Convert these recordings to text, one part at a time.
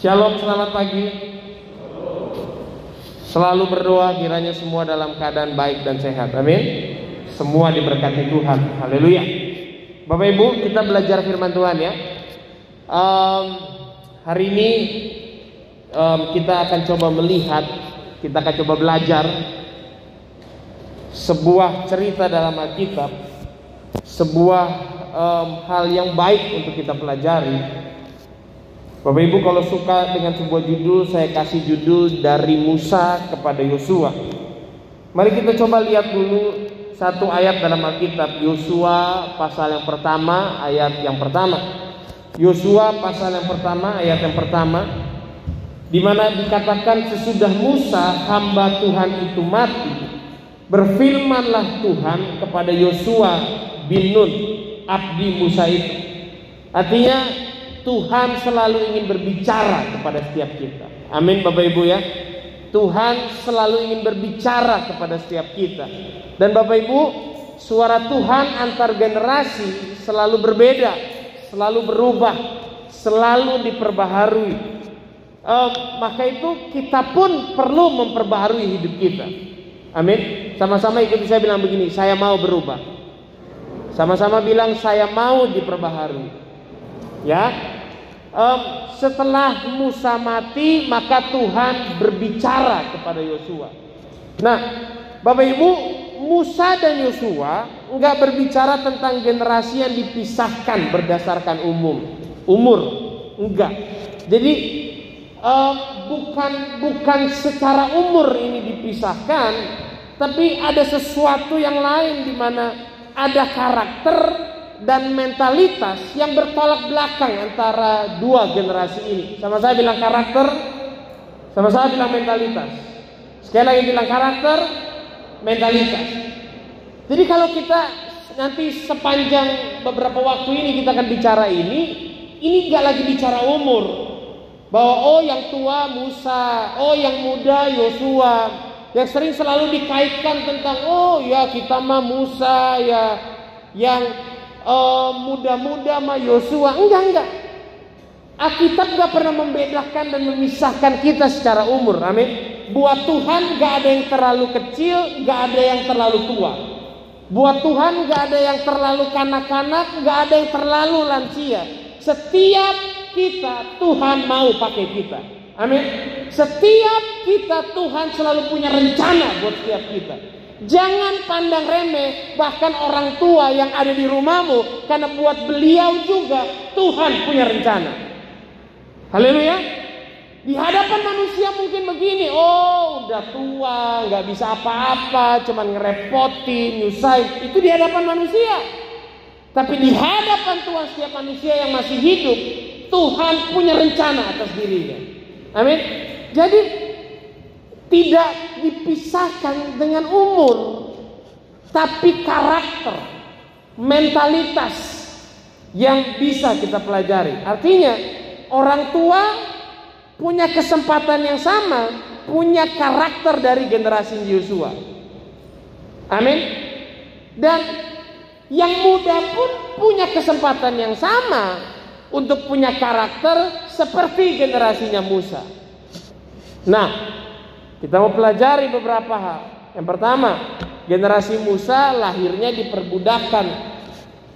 Shalom, selamat pagi. Selalu berdoa kiranya semua dalam keadaan baik dan sehat. Amin. Semua diberkati Tuhan. Haleluya. Bapak Ibu, kita belajar firman Tuhan ya. Um, hari ini um, kita akan coba melihat, kita akan coba belajar sebuah cerita dalam Alkitab, sebuah um, hal yang baik untuk kita pelajari Bapak Ibu kalau suka dengan sebuah judul saya kasih judul dari Musa kepada Yosua. Mari kita coba lihat dulu satu ayat dalam Alkitab Yosua pasal yang pertama ayat yang pertama. Yosua pasal yang pertama ayat yang pertama di mana dikatakan sesudah Musa hamba Tuhan itu mati berfirmanlah Tuhan kepada Yosua bin Nun abdi Musa itu. Artinya Tuhan selalu ingin berbicara kepada setiap kita. Amin Bapak Ibu ya. Tuhan selalu ingin berbicara kepada setiap kita. Dan Bapak Ibu, suara Tuhan antar generasi selalu berbeda, selalu berubah, selalu diperbaharui. Um, maka itu kita pun perlu memperbaharui hidup kita. Amin. Sama-sama ikuti saya bilang begini, saya mau berubah. Sama-sama bilang saya mau diperbaharui. Ya, um, setelah Musa mati maka Tuhan berbicara kepada Yosua. Nah, Bapak Ibu, Musa dan Yosua enggak berbicara tentang generasi yang dipisahkan berdasarkan umum, umur, enggak. Jadi um, bukan bukan secara umur ini dipisahkan, tapi ada sesuatu yang lain di mana ada karakter dan mentalitas yang bertolak belakang antara dua generasi ini. Sama saya bilang karakter, sama saya bilang mentalitas. Sekali lagi bilang karakter, mentalitas. Jadi kalau kita nanti sepanjang beberapa waktu ini kita akan bicara ini, ini gak lagi bicara umur. Bahwa oh yang tua Musa, oh yang muda Yosua, yang sering selalu dikaitkan tentang oh ya kita mah Musa ya yang uh, muda-muda sama Yosua. Enggak, enggak. Alkitab gak pernah membedakan dan memisahkan kita secara umur. Amin. Buat Tuhan gak ada yang terlalu kecil, gak ada yang terlalu tua. Buat Tuhan gak ada yang terlalu kanak-kanak, gak ada yang terlalu lansia. Setiap kita Tuhan mau pakai kita. Amin. Setiap kita Tuhan selalu punya rencana buat setiap kita. Jangan pandang remeh bahkan orang tua yang ada di rumahmu karena buat beliau juga Tuhan punya rencana. Haleluya. Di hadapan manusia mungkin begini, oh udah tua, nggak bisa apa-apa, cuman ngerepotin, nyusahin. Itu di hadapan manusia. Tapi di hadapan Tuhan setiap manusia yang masih hidup, Tuhan punya rencana atas dirinya. Amin. Jadi tidak dipisahkan dengan umur, tapi karakter, mentalitas yang bisa kita pelajari. Artinya, orang tua punya kesempatan yang sama, punya karakter dari generasi Yosua. Amin. Dan yang muda pun punya kesempatan yang sama untuk punya karakter seperti generasinya Musa. Nah, kita mau pelajari beberapa hal. Yang pertama, generasi Musa lahirnya di perbudakan.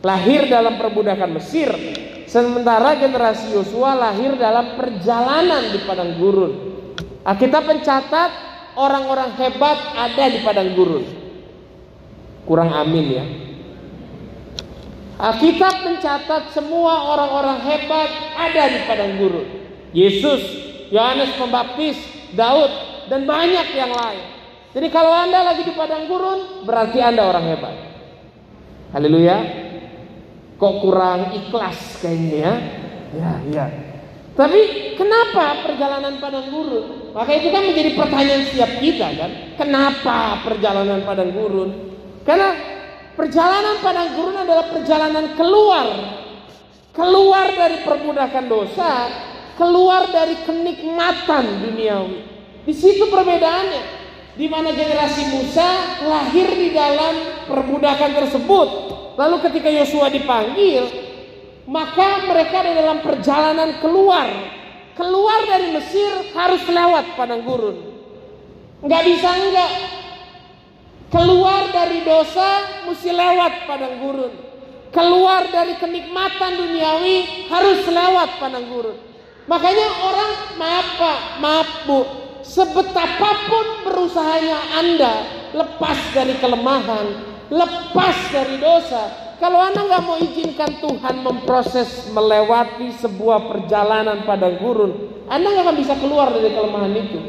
Lahir dalam perbudakan Mesir. Sementara generasi Yosua lahir dalam perjalanan di padang gurun. Kita mencatat orang-orang hebat ada di padang gurun. Kurang amin ya. Alkitab mencatat semua orang-orang hebat ada di padang gurun. Yesus, Yohanes Pembaptis, Daud, dan banyak yang lain. Jadi kalau Anda lagi di padang gurun, berarti Anda orang hebat. Haleluya. Kok kurang ikhlas kayaknya ya? Ya, ya. Tapi kenapa perjalanan padang gurun? Maka itu kan menjadi pertanyaan setiap kita kan. Kenapa perjalanan padang gurun? Karena perjalanan padang gurun adalah perjalanan keluar. Keluar dari perbudakan dosa, keluar dari kenikmatan duniawi. Di situ perbedaannya. Di mana generasi Musa lahir di dalam perbudakan tersebut. Lalu ketika Yosua dipanggil, maka mereka ada dalam perjalanan keluar. Keluar dari Mesir harus lewat padang gurun. Nggak bisa enggak. Keluar dari dosa mesti lewat padang gurun. Keluar dari kenikmatan duniawi harus lewat padang gurun. Makanya orang maaf pak, maaf bu, sebetapapun berusahanya Anda lepas dari kelemahan, lepas dari dosa, kalau Anda nggak mau izinkan Tuhan memproses melewati sebuah perjalanan padang gurun, Anda nggak akan bisa keluar dari kelemahan itu.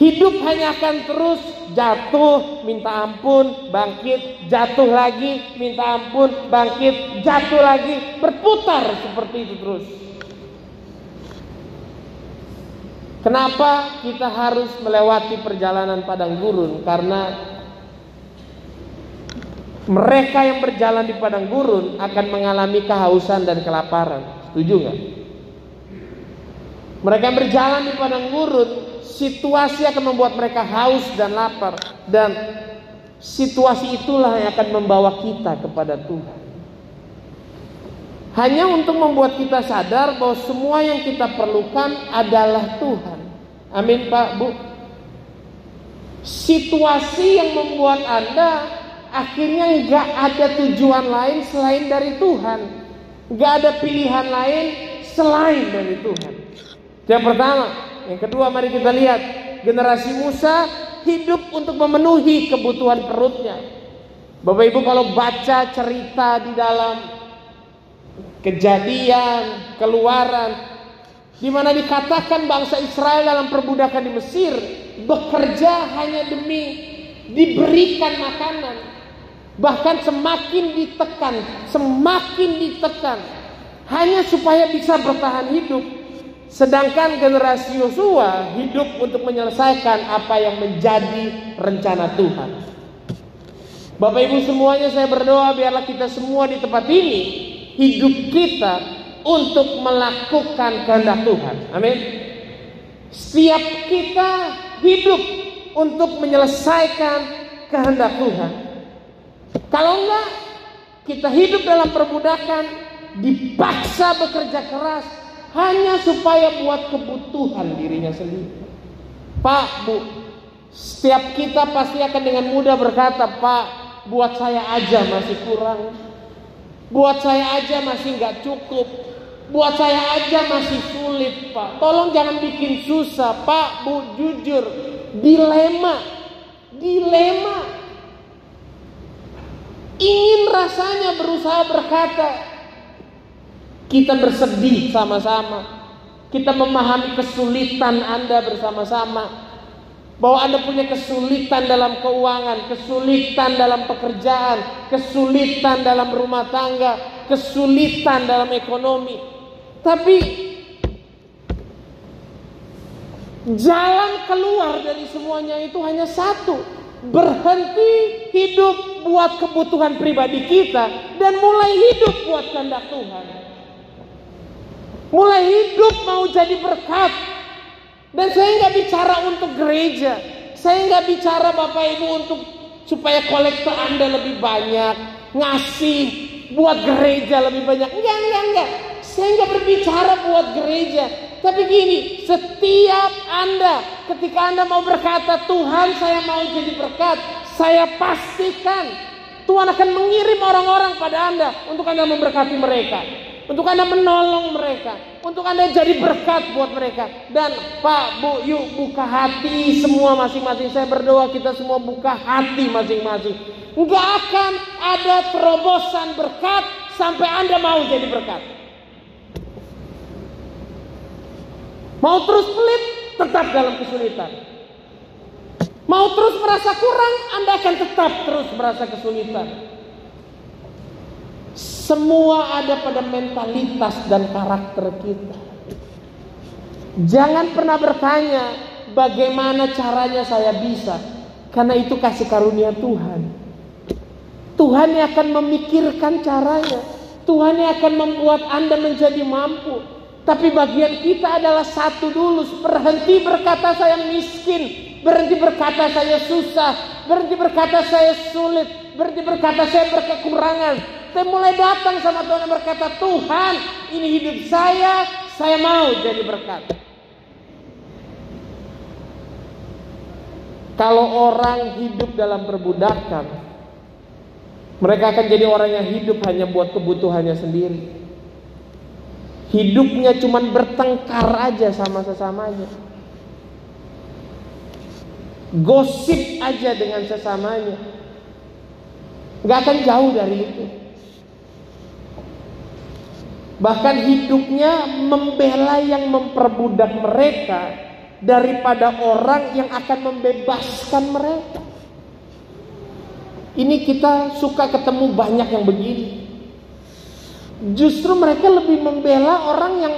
Hidup hanya akan terus jatuh, minta ampun, bangkit, jatuh lagi, minta ampun, bangkit, jatuh lagi, berputar seperti itu terus. Kenapa kita harus melewati perjalanan padang gurun? Karena mereka yang berjalan di padang gurun akan mengalami kehausan dan kelaparan. Setuju nggak? Mereka yang berjalan di padang gurun, situasi akan membuat mereka haus dan lapar. Dan situasi itulah yang akan membawa kita kepada Tuhan. Hanya untuk membuat kita sadar bahwa semua yang kita perlukan adalah Tuhan. Amin Pak Bu. Situasi yang membuat Anda akhirnya nggak ada tujuan lain selain dari Tuhan. Nggak ada pilihan lain selain dari Tuhan. Yang pertama, yang kedua mari kita lihat generasi Musa hidup untuk memenuhi kebutuhan perutnya. Bapak Ibu kalau baca cerita di dalam kejadian, keluaran, di mana dikatakan bangsa Israel dalam perbudakan di Mesir bekerja hanya demi diberikan makanan. Bahkan semakin ditekan, semakin ditekan hanya supaya bisa bertahan hidup. Sedangkan generasi Yosua hidup untuk menyelesaikan apa yang menjadi rencana Tuhan. Bapak Ibu semuanya saya berdoa biarlah kita semua di tempat ini hidup kita untuk melakukan kehendak Tuhan. Amin. Setiap kita hidup untuk menyelesaikan kehendak Tuhan. Kalau enggak, kita hidup dalam perbudakan, dipaksa bekerja keras hanya supaya buat kebutuhan dirinya sendiri. Pak, Bu, setiap kita pasti akan dengan mudah berkata, Pak, buat saya aja masih kurang. Buat saya aja masih nggak cukup. Buat saya aja masih sulit, Pak. Tolong jangan bikin susah, Pak, Bu, jujur. Dilema. Dilema. Ingin rasanya berusaha berkata, kita bersedih sama-sama. Kita memahami kesulitan Anda bersama-sama bahwa Anda punya kesulitan dalam keuangan, kesulitan dalam pekerjaan, kesulitan dalam rumah tangga, kesulitan dalam ekonomi. Tapi jalan keluar dari semuanya itu hanya satu. Berhenti hidup buat kebutuhan pribadi kita dan mulai hidup buat kehendak Tuhan. Mulai hidup mau jadi berkat dan saya nggak bicara untuk gereja. Saya nggak bicara Bapak Ibu untuk supaya kolektor Anda lebih banyak, ngasih buat gereja lebih banyak. Enggak, enggak, enggak. Saya nggak berbicara buat gereja. Tapi gini, setiap Anda ketika Anda mau berkata Tuhan saya mau jadi berkat, saya pastikan Tuhan akan mengirim orang-orang pada Anda untuk Anda memberkati mereka untuk Anda menolong mereka, untuk Anda jadi berkat buat mereka. Dan Pak, Bu, yuk buka hati semua masing-masing. Saya berdoa kita semua buka hati masing-masing. Enggak akan ada terobosan berkat sampai Anda mau jadi berkat. Mau terus pelit, tetap dalam kesulitan. Mau terus merasa kurang, Anda akan tetap terus merasa kesulitan. Semua ada pada mentalitas dan karakter kita. Jangan pernah bertanya bagaimana caranya saya bisa, karena itu kasih karunia Tuhan. Tuhan yang akan memikirkan caranya. Tuhan yang akan membuat Anda menjadi mampu. Tapi bagian kita adalah satu dulu, berhenti berkata saya miskin, berhenti berkata saya susah, berhenti berkata saya sulit, berhenti berkata saya berkekurangan, saya mulai datang sama Tuhan dan berkata, Tuhan ini hidup saya, saya mau jadi berkat. Kalau orang hidup dalam perbudakan, mereka akan jadi orang yang hidup hanya buat kebutuhannya sendiri. Hidupnya cuma bertengkar aja sama sesamanya. Gosip aja dengan sesamanya. Gak akan jauh dari itu. Bahkan hidupnya membela yang memperbudak mereka daripada orang yang akan membebaskan mereka. Ini kita suka ketemu banyak yang begini. Justru mereka lebih membela orang yang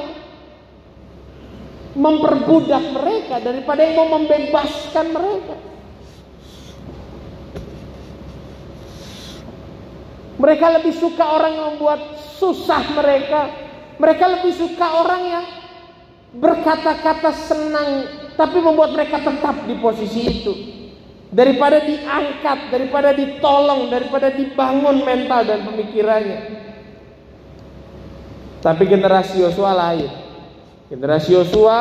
memperbudak mereka daripada yang mau membebaskan mereka. Mereka lebih suka orang yang membuat susah mereka. Mereka lebih suka orang yang berkata-kata senang tapi membuat mereka tetap di posisi itu daripada diangkat, daripada ditolong, daripada dibangun mental dan pemikirannya. Tapi generasi Yosua lain. Generasi Yosua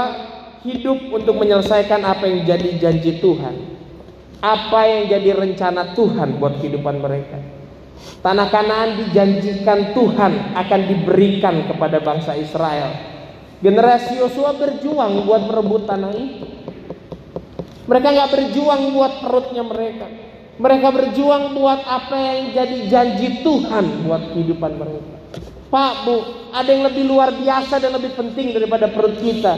hidup untuk menyelesaikan apa yang jadi janji Tuhan. Apa yang jadi rencana Tuhan buat kehidupan mereka. Tanah Kanaan dijanjikan Tuhan akan diberikan kepada bangsa Israel Generasi Yosua berjuang buat merebut tanah itu. Mereka nggak berjuang buat perutnya mereka. Mereka berjuang buat apa yang jadi janji Tuhan buat kehidupan mereka. Pak, Bu, ada yang lebih luar biasa dan lebih penting daripada perut kita.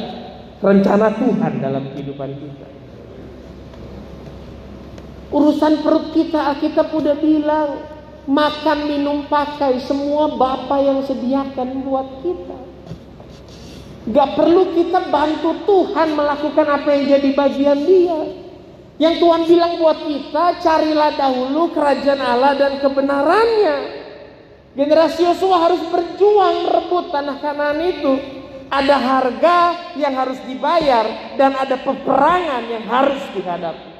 Rencana Tuhan dalam kehidupan kita. Urusan perut kita, Alkitab udah bilang, makan, minum, pakai, semua Bapak yang sediakan buat kita. Gak perlu kita bantu Tuhan melakukan apa yang jadi bagian dia. Yang Tuhan bilang buat kita, carilah dahulu kerajaan Allah dan kebenarannya. Generasi Yosua harus berjuang merebut tanah kanan itu. Ada harga yang harus dibayar dan ada peperangan yang harus dihadapi.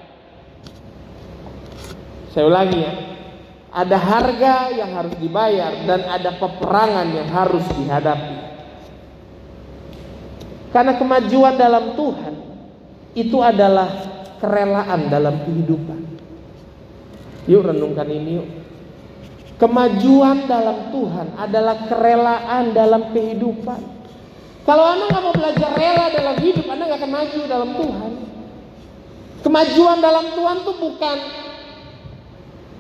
Saya ulangi ya. Ada harga yang harus dibayar dan ada peperangan yang harus dihadapi. Karena kemajuan dalam Tuhan itu adalah kerelaan dalam kehidupan. Yuk renungkan ini yuk. Kemajuan dalam Tuhan adalah kerelaan dalam kehidupan. Kalau Anda nggak mau belajar rela dalam hidup, Anda nggak akan maju dalam Tuhan. Kemajuan dalam Tuhan tuh bukan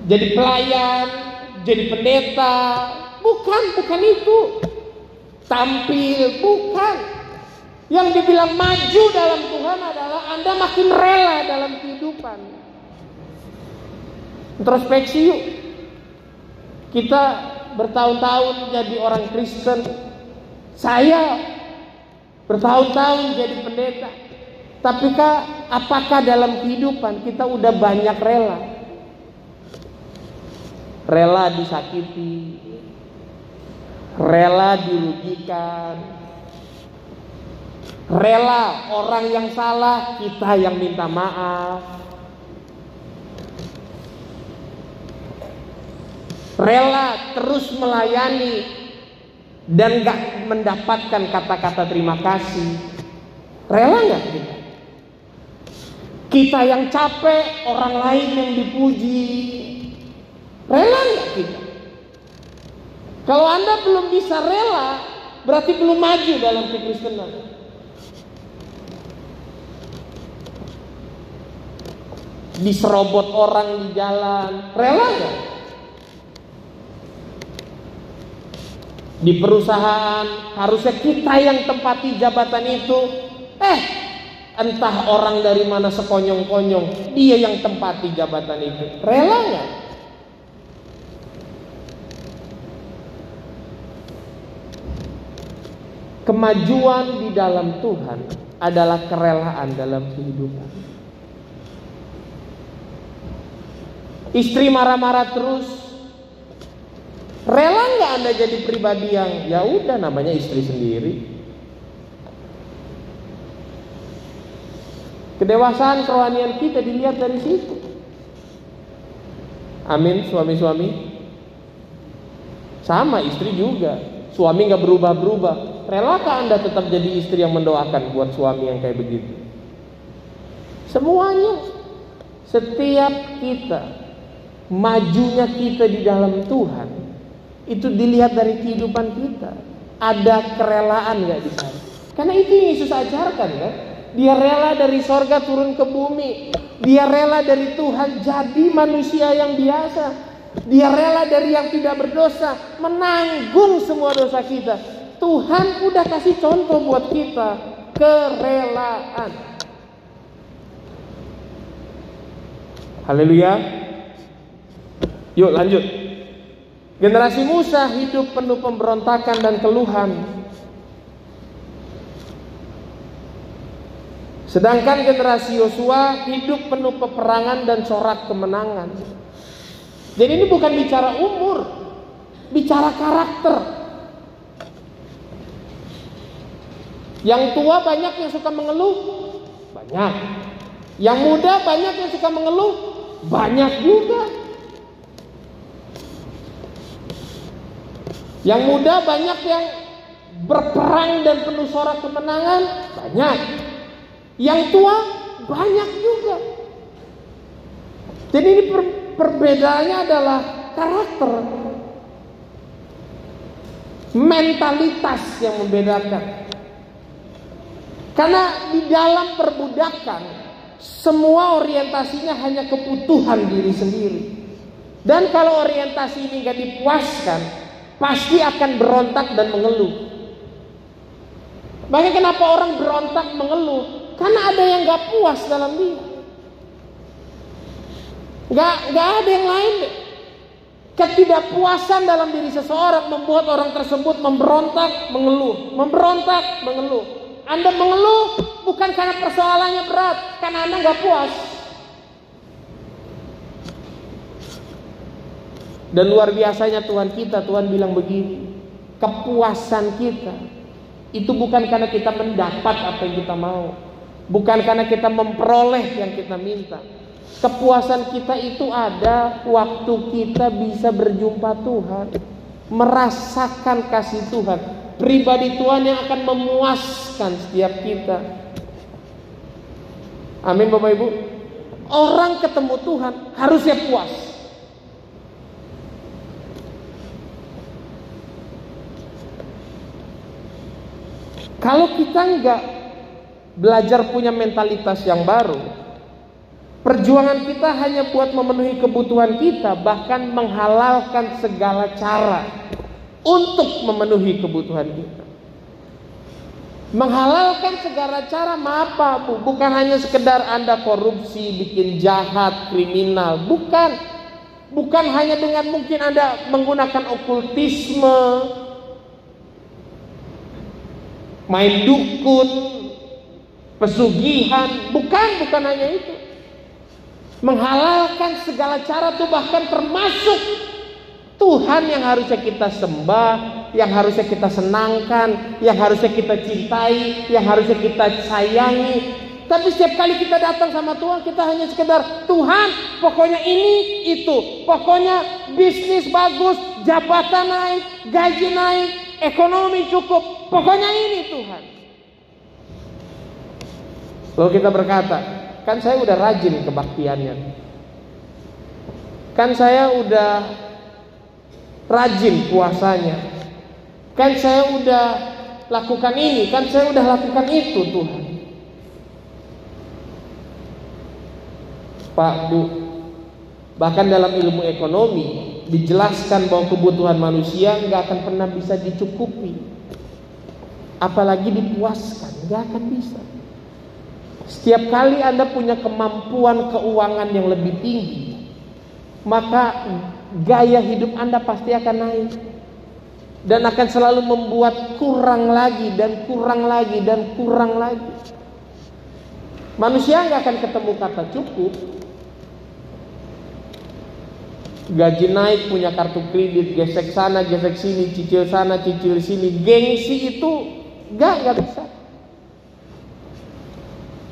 jadi pelayan, jadi pendeta, bukan, bukan itu. Tampil, bukan. Yang dibilang maju dalam Tuhan adalah Anda makin rela dalam kehidupan. Introspeksi yuk. Kita bertahun-tahun jadi orang Kristen. Saya bertahun-tahun jadi pendeta. Tapi kak, apakah dalam kehidupan kita udah banyak rela? Rela disakiti, rela dirugikan, Rela orang yang salah, kita yang minta maaf. Rela terus melayani dan gak mendapatkan kata-kata terima kasih. Rela nggak kita? Kita yang capek, orang lain yang dipuji. Rela nggak kita? Kalau Anda belum bisa rela, berarti belum maju dalam kekristenan. diserobot orang di jalan, rela gak? Di perusahaan harusnya kita yang tempati jabatan itu, eh entah orang dari mana sekonyong-konyong, dia yang tempati jabatan itu, rela gak? Kemajuan di dalam Tuhan adalah kerelaan dalam kehidupan. Istri marah-marah terus. Rela nggak anda jadi pribadi yang ya udah namanya istri sendiri. Kedewasaan kerohanian kita dilihat dari situ. Amin suami-suami. Sama istri juga. Suami nggak berubah-berubah. Relakah Anda tetap jadi istri yang mendoakan buat suami yang kayak begitu? Semuanya, setiap kita, majunya kita di dalam Tuhan, itu dilihat dari kehidupan kita. Ada kerelaan nggak di sana? Karena itu yang Yesus ajarkan kan. Dia rela dari sorga turun ke bumi. Dia rela dari Tuhan jadi manusia yang biasa. Dia rela dari yang tidak berdosa menanggung semua dosa kita. Tuhan udah kasih contoh buat kita kerelaan. Haleluya. Yuk lanjut. Generasi Musa hidup penuh pemberontakan dan keluhan. Sedangkan generasi Yosua hidup penuh peperangan dan corak kemenangan. Jadi ini bukan bicara umur, bicara karakter. Yang tua banyak yang suka mengeluh, banyak. Yang muda banyak yang suka mengeluh, banyak juga. Yang muda banyak yang berperang dan penuh sorak kemenangan, banyak. Yang tua banyak juga. Jadi ini Perbedaannya adalah karakter. Mentalitas yang membedakan. Karena di dalam perbudakan semua orientasinya hanya kebutuhan diri sendiri. Dan kalau orientasi ini nggak dipuaskan, pasti akan berontak dan mengeluh. Makanya kenapa orang berontak mengeluh? Karena ada yang nggak puas dalam dia. Gak, gak ada yang lain. Ketidakpuasan dalam diri seseorang membuat orang tersebut memberontak, mengeluh, memberontak, mengeluh. Anda mengeluh bukan karena persoalannya berat, karena Anda nggak puas. Dan luar biasanya Tuhan kita, Tuhan bilang begini, kepuasan kita itu bukan karena kita mendapat apa yang kita mau, bukan karena kita memperoleh yang kita minta, Kepuasan kita itu ada waktu kita bisa berjumpa Tuhan, merasakan kasih Tuhan, pribadi Tuhan yang akan memuaskan setiap kita. Amin Bapak Ibu. Orang ketemu Tuhan harusnya puas. Kalau kita enggak belajar punya mentalitas yang baru, Perjuangan kita hanya buat memenuhi kebutuhan kita, bahkan menghalalkan segala cara untuk memenuhi kebutuhan kita. Menghalalkan segala cara apa bu? Bukan hanya sekedar Anda korupsi, bikin jahat, kriminal. Bukan. Bukan hanya dengan mungkin Anda menggunakan okultisme, main dukun, pesugihan. Bukan, bukan hanya itu menghalalkan segala cara tuh bahkan termasuk Tuhan yang harusnya kita sembah, yang harusnya kita senangkan, yang harusnya kita cintai, yang harusnya kita sayangi. Tapi setiap kali kita datang sama Tuhan, kita hanya sekedar Tuhan, pokoknya ini itu, pokoknya bisnis bagus, jabatan naik, gaji naik, ekonomi cukup, pokoknya ini Tuhan. Lalu kita berkata, Kan saya udah rajin kebaktiannya. Kan saya udah rajin puasanya. Kan saya udah lakukan ini, kan saya udah lakukan itu Tuhan. Pak Bu, bahkan dalam ilmu ekonomi dijelaskan bahwa kebutuhan manusia nggak akan pernah bisa dicukupi, apalagi dipuaskan, nggak akan bisa. Setiap kali Anda punya kemampuan keuangan yang lebih tinggi, maka gaya hidup Anda pasti akan naik. Dan akan selalu membuat kurang lagi dan kurang lagi dan kurang lagi. Manusia nggak akan ketemu kata cukup. Gaji naik, punya kartu kredit, gesek sana, gesek sini, cicil sana, cicil sini. Gengsi itu nggak nggak bisa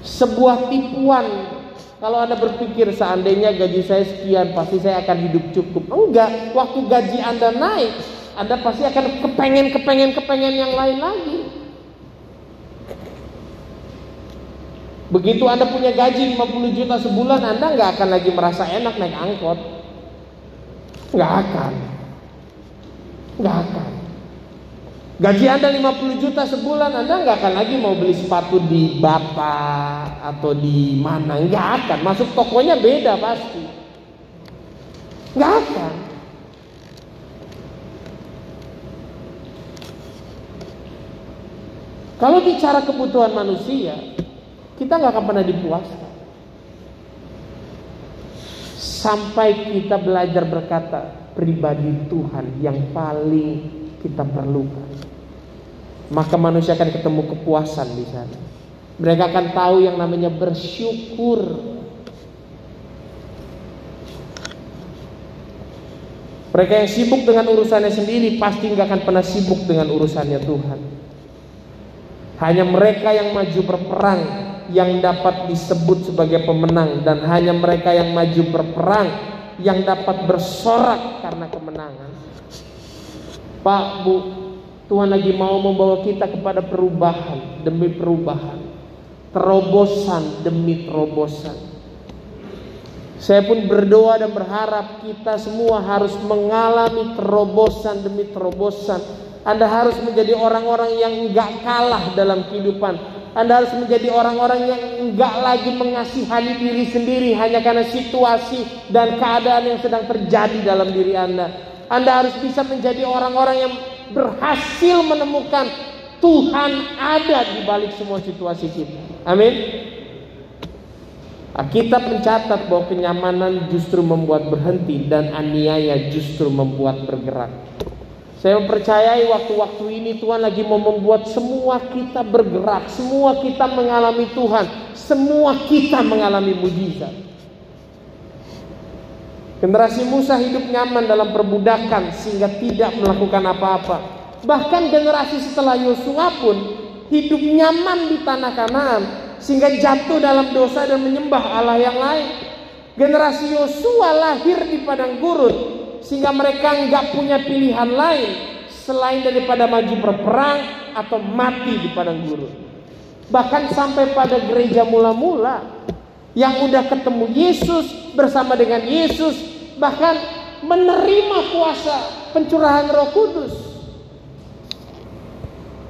sebuah tipuan kalau Anda berpikir seandainya gaji saya sekian, pasti saya akan hidup cukup. Enggak, waktu gaji Anda naik, Anda pasti akan kepengen, kepengen, kepengen yang lain lagi. Begitu Anda punya gaji 50 juta sebulan, Anda nggak akan lagi merasa enak naik angkot. Nggak akan. Nggak akan. Gaji Anda 50 juta sebulan, Anda nggak akan lagi mau beli sepatu di Bapak atau di mana. Nggak akan. Masuk tokonya beda pasti. Nggak akan. Kalau bicara kebutuhan manusia, kita nggak akan pernah dipuaskan. Sampai kita belajar berkata pribadi Tuhan yang paling kita perlukan. Maka manusia akan ketemu kepuasan di sana. Mereka akan tahu yang namanya bersyukur. Mereka yang sibuk dengan urusannya sendiri pasti nggak akan pernah sibuk dengan urusannya Tuhan. Hanya mereka yang maju berperang yang dapat disebut sebagai pemenang dan hanya mereka yang maju berperang yang dapat bersorak karena kemenangan. Pak, Bu, Tuhan lagi mau membawa kita kepada perubahan demi perubahan. Terobosan demi terobosan. Saya pun berdoa dan berharap kita semua harus mengalami terobosan demi terobosan. Anda harus menjadi orang-orang yang enggak kalah dalam kehidupan anda harus menjadi orang-orang yang enggak lagi mengasihani diri sendiri hanya karena situasi dan keadaan yang sedang terjadi dalam diri Anda. Anda harus bisa menjadi orang-orang yang berhasil menemukan Tuhan ada di balik semua situasi kita. Amin. Kita mencatat bahwa kenyamanan justru membuat berhenti dan aniaya justru membuat bergerak. Saya mempercayai waktu-waktu ini Tuhan lagi mau membuat semua kita bergerak, semua kita mengalami Tuhan, semua kita mengalami mujizat. Generasi Musa hidup nyaman dalam perbudakan sehingga tidak melakukan apa-apa. Bahkan generasi setelah Yosua pun hidup nyaman di tanah Kanaan sehingga jatuh dalam dosa dan menyembah Allah yang lain. Generasi Yosua lahir di padang gurun sehingga mereka nggak punya pilihan lain selain daripada maju berperang atau mati di padang gurun. Bahkan sampai pada gereja mula-mula yang udah ketemu Yesus bersama dengan Yesus bahkan menerima kuasa pencurahan Roh Kudus.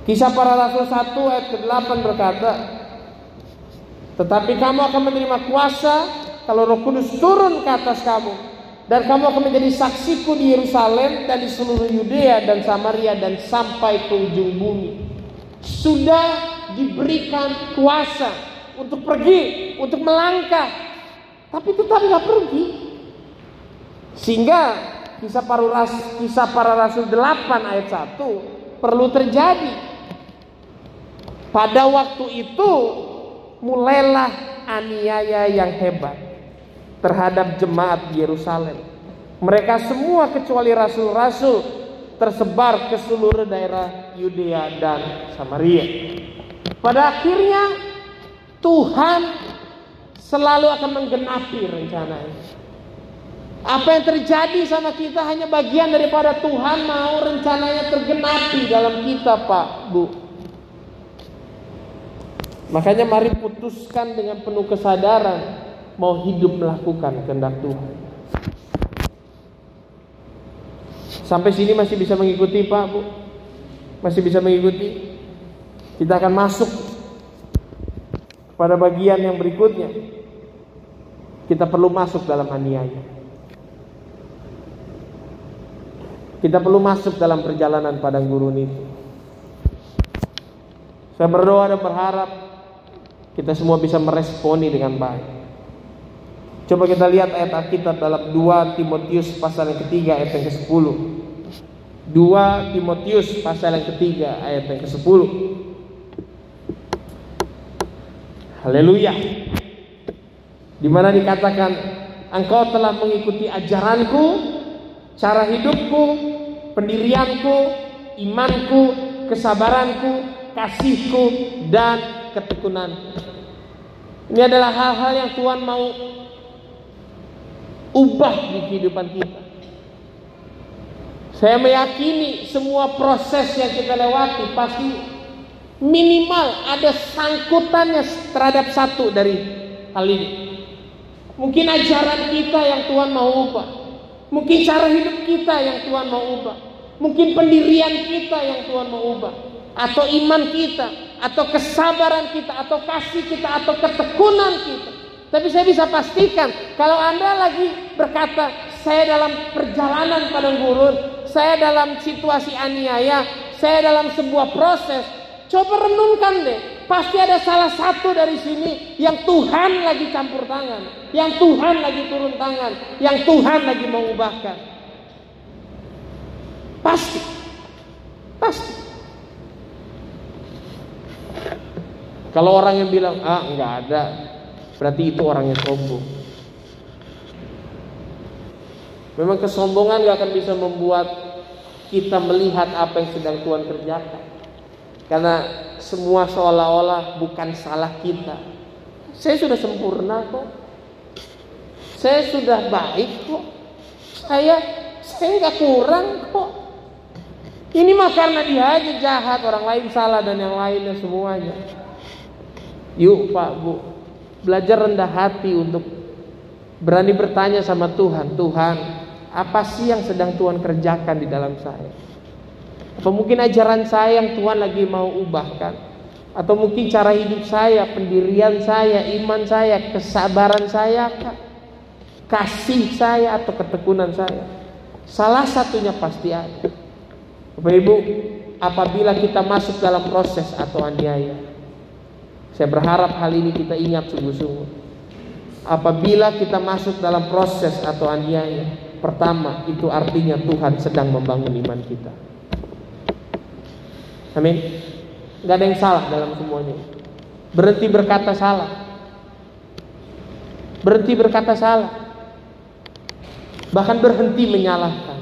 Kisah para Rasul 1 ayat ke-8 berkata, "Tetapi kamu akan menerima kuasa kalau Roh Kudus turun ke atas kamu dan kamu akan menjadi saksiku di Yerusalem dan di seluruh Yudea dan Samaria dan sampai ke ujung bumi. Sudah diberikan kuasa untuk pergi, untuk melangkah, tapi tetap nggak pergi. Sehingga kisah para rasul, kisah para rasul 8 ayat 1 perlu terjadi. Pada waktu itu mulailah aniaya yang hebat terhadap jemaat Yerusalem. Mereka semua kecuali rasul-rasul tersebar ke seluruh daerah Yudea dan Samaria. Pada akhirnya Tuhan selalu akan menggenapi rencananya. Apa yang terjadi sama kita hanya bagian daripada Tuhan mau rencananya tergenapi dalam kita, Pak, Bu. Makanya mari putuskan dengan penuh kesadaran mau hidup melakukan kehendak Tuhan. Sampai sini masih bisa mengikuti Pak Bu? Masih bisa mengikuti? Kita akan masuk pada bagian yang berikutnya. Kita perlu masuk dalam aniaya. Kita perlu masuk dalam perjalanan padang gurun itu. Saya berdoa dan berharap kita semua bisa meresponi dengan baik. Coba kita lihat ayat Alkitab dalam 2 Timotius pasal yang ketiga ayat yang ke-10. 2 Timotius pasal yang ketiga ayat yang ke-10. Haleluya. Di mana dikatakan engkau telah mengikuti ajaranku, cara hidupku, pendirianku, imanku, kesabaranku, kasihku dan ketekunan. Ini adalah hal-hal yang Tuhan mau ubah di kehidupan kita. Saya meyakini semua proses yang kita lewati pasti Minimal ada sangkutannya terhadap satu dari hal ini. Mungkin ajaran kita yang Tuhan mau ubah. Mungkin cara hidup kita yang Tuhan mau ubah. Mungkin pendirian kita yang Tuhan mau ubah. Atau iman kita. Atau kesabaran kita. Atau kasih kita. Atau ketekunan kita. Tapi saya bisa pastikan. Kalau Anda lagi berkata. Saya dalam perjalanan padang gurun. Saya dalam situasi aniaya. Saya dalam sebuah proses. Coba renungkan deh. Pasti ada salah satu dari sini yang Tuhan lagi campur tangan, yang Tuhan lagi turun tangan, yang Tuhan lagi mengubahkan. Pasti, pasti. Kalau orang yang bilang ah nggak ada, berarti itu orang yang sombong. Memang kesombongan gak akan bisa membuat kita melihat apa yang sedang Tuhan kerjakan. Karena semua seolah-olah bukan salah kita. Saya sudah sempurna kok. Saya sudah baik kok. Saya saya nggak kurang kok. Ini mah karena dia aja jahat, orang lain salah dan yang lainnya semuanya. Yuk Pak Bu, belajar rendah hati untuk berani bertanya sama Tuhan, Tuhan, apa sih yang sedang Tuhan kerjakan di dalam saya? Atau mungkin ajaran saya yang Tuhan lagi mau ubahkan. Atau mungkin cara hidup saya, pendirian saya, iman saya, kesabaran saya Kasih saya atau ketekunan saya. Salah satunya pasti ada. Bapak Ibu Apabila kita masuk dalam proses atau aniaya Saya berharap hal ini kita ingat sungguh-sungguh. Apabila kita masuk dalam proses atau aniaya Pertama itu artinya Tuhan sedang membangun iman kita Amin. Gak ada yang salah dalam semuanya. Berhenti berkata salah. Berhenti berkata salah. Bahkan berhenti menyalahkan.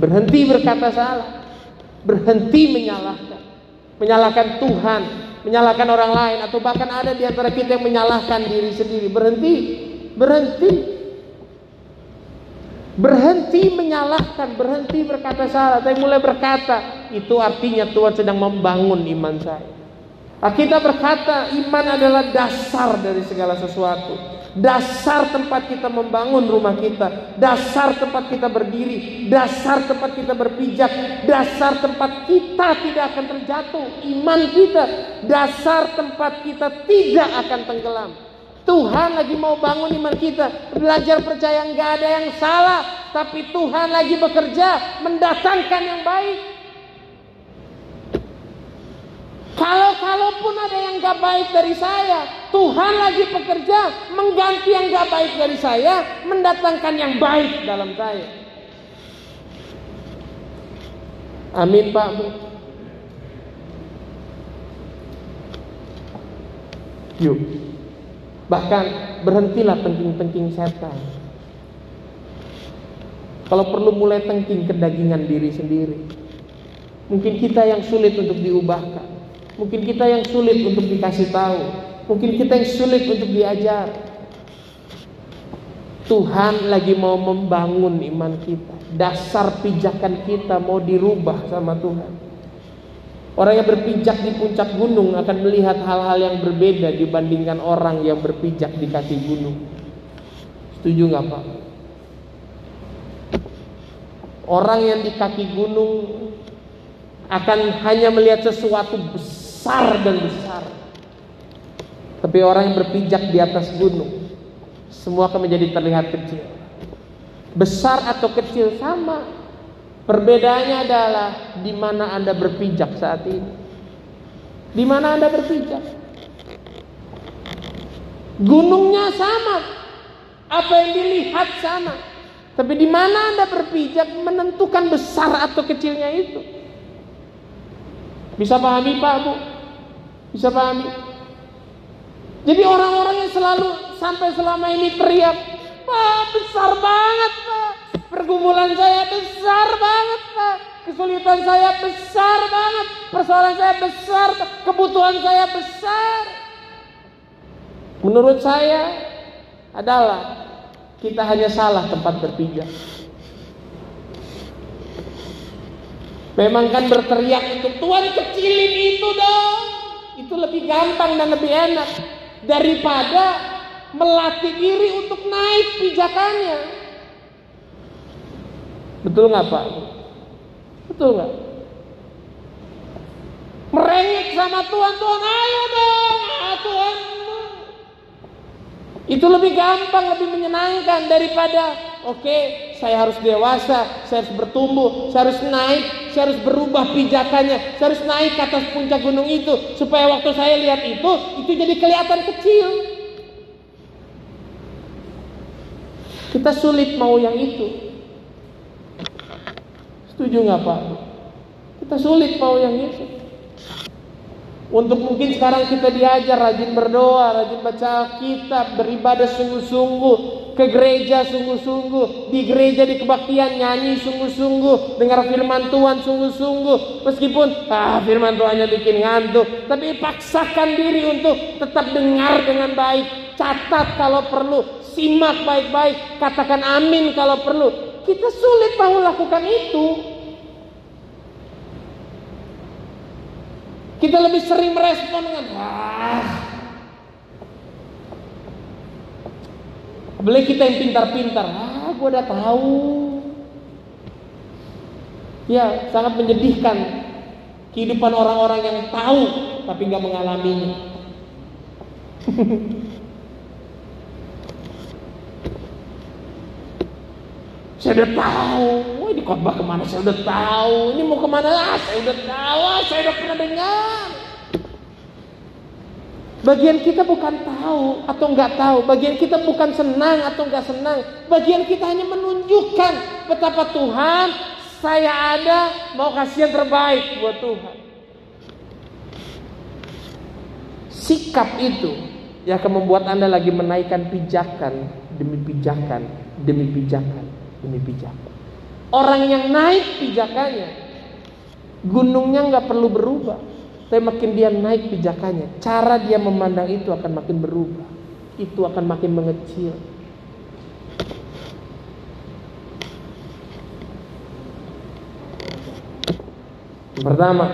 Berhenti berkata salah. Berhenti menyalahkan. Menyalahkan Tuhan. Menyalahkan orang lain. Atau bahkan ada di antara kita yang menyalahkan diri sendiri. Berhenti. Berhenti. Berhenti menyalahkan, berhenti berkata salah, tapi mulai berkata, itu artinya Tuhan sedang membangun iman saya. Kita berkata iman adalah dasar dari segala sesuatu. Dasar tempat kita membangun rumah kita, dasar tempat kita berdiri, dasar tempat kita berpijak, dasar tempat kita tidak akan terjatuh, iman kita, dasar tempat kita tidak akan tenggelam. Tuhan lagi mau bangun iman kita. Belajar percaya nggak ada yang salah. Tapi Tuhan lagi bekerja mendatangkan yang baik. Kalau kalaupun ada yang gak baik dari saya, Tuhan lagi bekerja mengganti yang gak baik dari saya, mendatangkan yang baik dalam saya. Amin Pak Bu. Yuk. Bahkan berhentilah tengking-tengking setan. Kalau perlu mulai tengking kedagingan diri sendiri. Mungkin kita yang sulit untuk diubahkan. Mungkin kita yang sulit untuk dikasih tahu. Mungkin kita yang sulit untuk diajar. Tuhan lagi mau membangun iman kita. Dasar pijakan kita mau dirubah sama Tuhan. Orang yang berpijak di puncak gunung akan melihat hal-hal yang berbeda dibandingkan orang yang berpijak di kaki gunung. Setuju nggak Pak? Orang yang di kaki gunung akan hanya melihat sesuatu besar dan besar. Tapi orang yang berpijak di atas gunung, semua akan menjadi terlihat kecil. Besar atau kecil sama, Perbedaannya adalah di mana Anda berpijak saat ini. Di mana Anda berpijak? Gunungnya sama. Apa yang dilihat sama. Tapi di mana Anda berpijak menentukan besar atau kecilnya itu. Bisa pahami Pak Bu? Bisa pahami? Jadi orang-orang yang selalu sampai selama ini teriak, Pak besar banget Pak. Pergumulan saya besar banget Pak. Kesulitan saya besar banget. Persoalan saya besar. Kebutuhan saya besar. Menurut saya adalah kita hanya salah tempat berpijak. Memang kan berteriak untuk Tuhan kecilin itu dong. Itu lebih gampang dan lebih enak daripada melatih diri untuk naik pijakannya. Betul nggak Pak? Betul nggak? Merengek sama Tuhan, Tuhan ayo dong, ah, Tuhan. Itu lebih gampang, lebih menyenangkan daripada oke, okay, saya harus dewasa, saya harus bertumbuh, saya harus naik, saya harus berubah pijakannya, saya harus naik ke atas puncak gunung itu supaya waktu saya lihat itu, itu jadi kelihatan kecil. Kita sulit mau yang itu. Setuju nggak Pak? Kita sulit mau yang itu. Untuk mungkin sekarang kita diajar rajin berdoa, rajin baca kitab, beribadah sungguh-sungguh, ke gereja sungguh-sungguh, di gereja di kebaktian nyanyi sungguh-sungguh, dengar firman Tuhan sungguh-sungguh. Meskipun ah firman Tuhannya bikin ngantuk, tapi paksakan diri untuk tetap dengar dengan baik, catat kalau perlu, simak baik-baik, katakan amin kalau perlu. Kita sulit mau lakukan itu. Kita lebih sering merespon dengan ah. Beli kita yang pintar-pintar, ah, gue udah tahu. Ya, sangat menyedihkan kehidupan orang-orang yang tahu tapi nggak mengalaminya. Saya udah tahu, oh, ini khotbah ke mana? Saya udah tahu, ini mau ke mana ah, saya udah tahu, ah, saya udah pernah dengar. Bagian kita bukan tahu atau nggak tahu, bagian kita bukan senang atau nggak senang, bagian kita hanya menunjukkan betapa Tuhan saya ada mau kasih yang terbaik buat Tuhan. Sikap itu yang akan membuat Anda lagi menaikkan pijakan demi pijakan demi pijakan demi pijakan. Orang yang naik pijakannya, gunungnya nggak perlu berubah, tapi makin dia naik pijakannya, cara dia memandang itu akan makin berubah, itu akan makin mengecil. Pertama,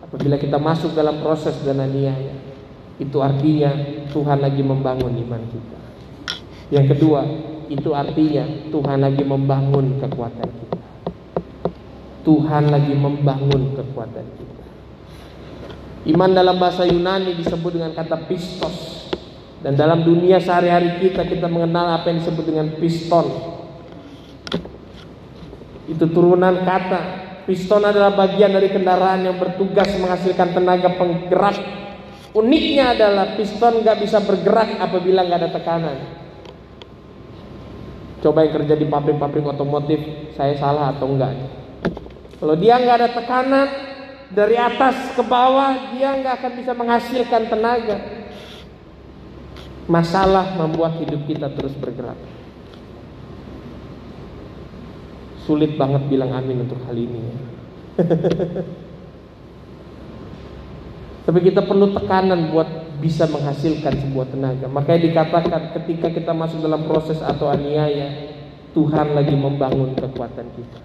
apabila kita masuk dalam proses dan aniaya, itu artinya Tuhan lagi membangun iman kita. Yang kedua, itu artinya Tuhan lagi membangun kekuatan kita. Tuhan lagi membangun kekuatan kita. Iman dalam bahasa Yunani disebut dengan kata pistos. Dan dalam dunia sehari-hari kita kita mengenal apa yang disebut dengan piston. Itu turunan kata. Piston adalah bagian dari kendaraan yang bertugas menghasilkan tenaga penggerak. Uniknya adalah piston gak bisa bergerak apabila gak ada tekanan. Coba yang kerja di pabrik-pabrik otomotif, saya salah atau enggak? Kalau dia nggak ada tekanan dari atas ke bawah, dia nggak akan bisa menghasilkan tenaga. Masalah membuat hidup kita terus bergerak. Sulit banget bilang amin untuk hal ini. Ya. Tapi kita perlu tekanan buat bisa menghasilkan sebuah tenaga. Makanya dikatakan ketika kita masuk dalam proses atau aniaya, Tuhan lagi membangun kekuatan kita.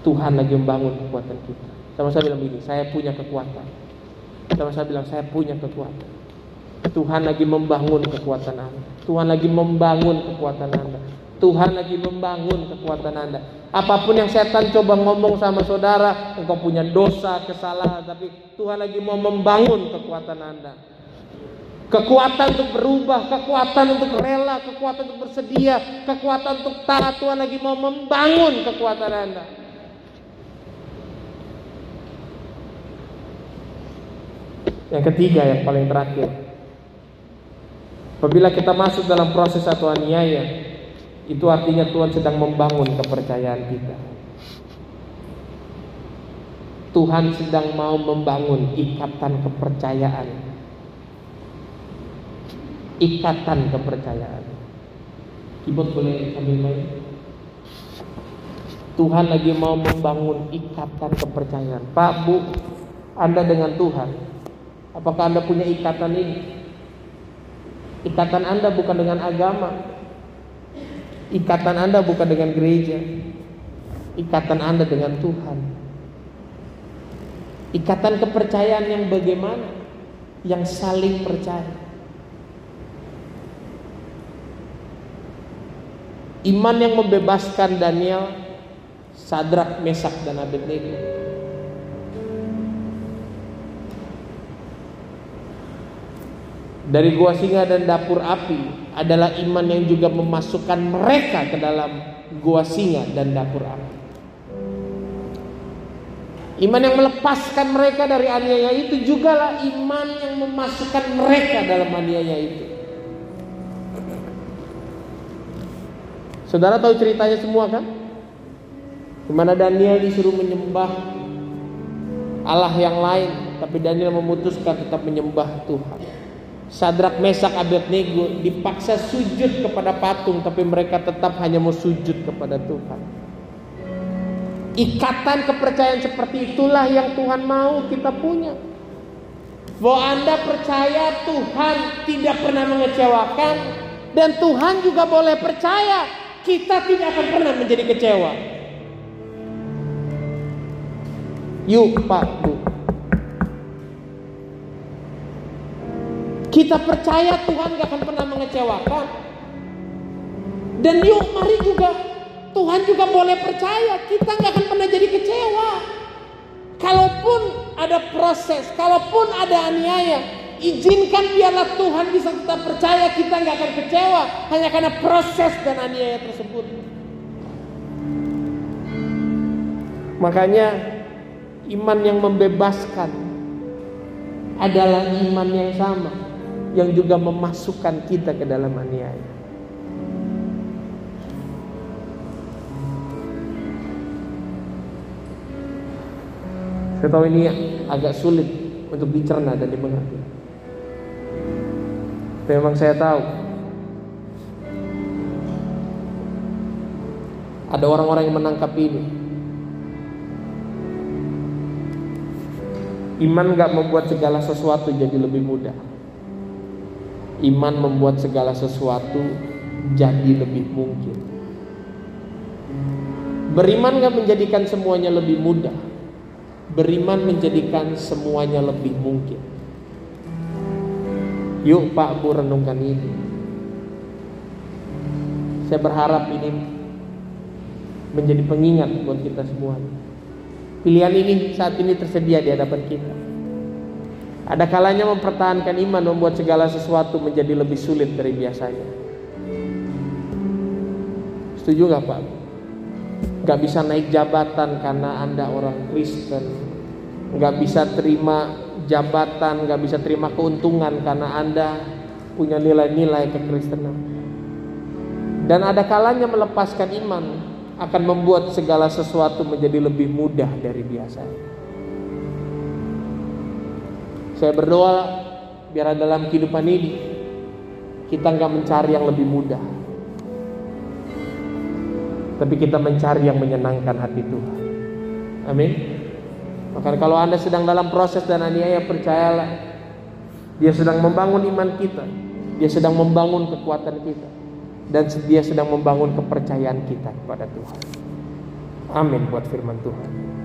Tuhan lagi membangun kekuatan kita. Sama saya bilang begini, saya punya kekuatan. Sama saya bilang saya punya kekuatan. Tuhan lagi membangun kekuatan Anda. Tuhan lagi membangun kekuatan Anda. Tuhan lagi membangun kekuatan Anda. Apa pun yang setan coba ngomong sama saudara, engkau punya dosa, kesalahan, tapi Tuhan lagi mau membangun kekuatan Anda. Kekuatan untuk berubah, kekuatan untuk rela, kekuatan untuk bersedia, kekuatan untuk taat Tuhan lagi mau membangun kekuatan Anda. Yang ketiga, yang paling terakhir. Apabila kita masuk dalam proses atau aniaya, itu artinya Tuhan sedang membangun kepercayaan kita. Tuhan sedang mau membangun ikatan kepercayaan ikatan kepercayaan. Keyboard boleh sambil main. Tuhan lagi mau membangun ikatan kepercayaan. Pak, Bu, Anda dengan Tuhan. Apakah Anda punya ikatan ini? Ikatan Anda bukan dengan agama. Ikatan Anda bukan dengan gereja. Ikatan Anda dengan Tuhan. Ikatan kepercayaan yang bagaimana? Yang saling percaya. Iman yang membebaskan Daniel, Sadrak, Mesak, dan Abednego. Dari gua singa dan dapur api adalah iman yang juga memasukkan mereka ke dalam gua singa dan dapur api. Iman yang melepaskan mereka dari aniaya itu jugalah iman yang memasukkan mereka dalam aniaya itu. Saudara tahu ceritanya semua kan? Di mana Daniel disuruh menyembah Allah yang lain, tapi Daniel memutuskan tetap menyembah Tuhan. Sadrak Mesak Abednego dipaksa sujud kepada patung, tapi mereka tetap hanya mau sujud kepada Tuhan. Ikatan kepercayaan seperti itulah yang Tuhan mau kita punya. Bahwa Anda percaya Tuhan tidak pernah mengecewakan dan Tuhan juga boleh percaya kita tidak akan pernah menjadi kecewa. Yuk Pak Bu. Kita percaya Tuhan gak akan pernah mengecewakan. Dan yuk mari juga Tuhan juga boleh percaya kita nggak akan pernah jadi kecewa. Kalaupun ada proses, kalaupun ada aniaya, izinkan biarlah Tuhan bisa kita percaya kita nggak akan kecewa hanya karena proses dan aniaya tersebut. Makanya iman yang membebaskan adalah iman yang sama yang juga memasukkan kita ke dalam aniaya. Saya tahu ini agak sulit untuk dicerna dan dimengerti. Memang saya tahu ada orang-orang yang menangkap ini. Iman gak membuat segala sesuatu jadi lebih mudah. Iman membuat segala sesuatu jadi lebih mungkin. Beriman gak menjadikan semuanya lebih mudah Beriman menjadikan semuanya lebih mungkin. Yuk Pak Bu renungkan ini. Saya berharap ini menjadi pengingat buat kita semua. Pilihan ini saat ini tersedia di hadapan kita. Ada kalanya mempertahankan iman membuat segala sesuatu menjadi lebih sulit dari biasanya. Setuju gak Pak? Gak bisa naik jabatan karena Anda orang Kristen. Gak bisa terima jabatan, gak bisa terima keuntungan karena Anda punya nilai-nilai kekristenan. Dan ada kalanya melepaskan iman akan membuat segala sesuatu menjadi lebih mudah dari biasa. Saya berdoa biar dalam kehidupan ini kita nggak mencari yang lebih mudah, tapi kita mencari yang menyenangkan hati Tuhan. Amin. Maka kalau Anda sedang dalam proses dan aniaya percayalah dia sedang membangun iman kita. Dia sedang membangun kekuatan kita dan dia sedang membangun kepercayaan kita kepada Tuhan. Amin buat firman Tuhan.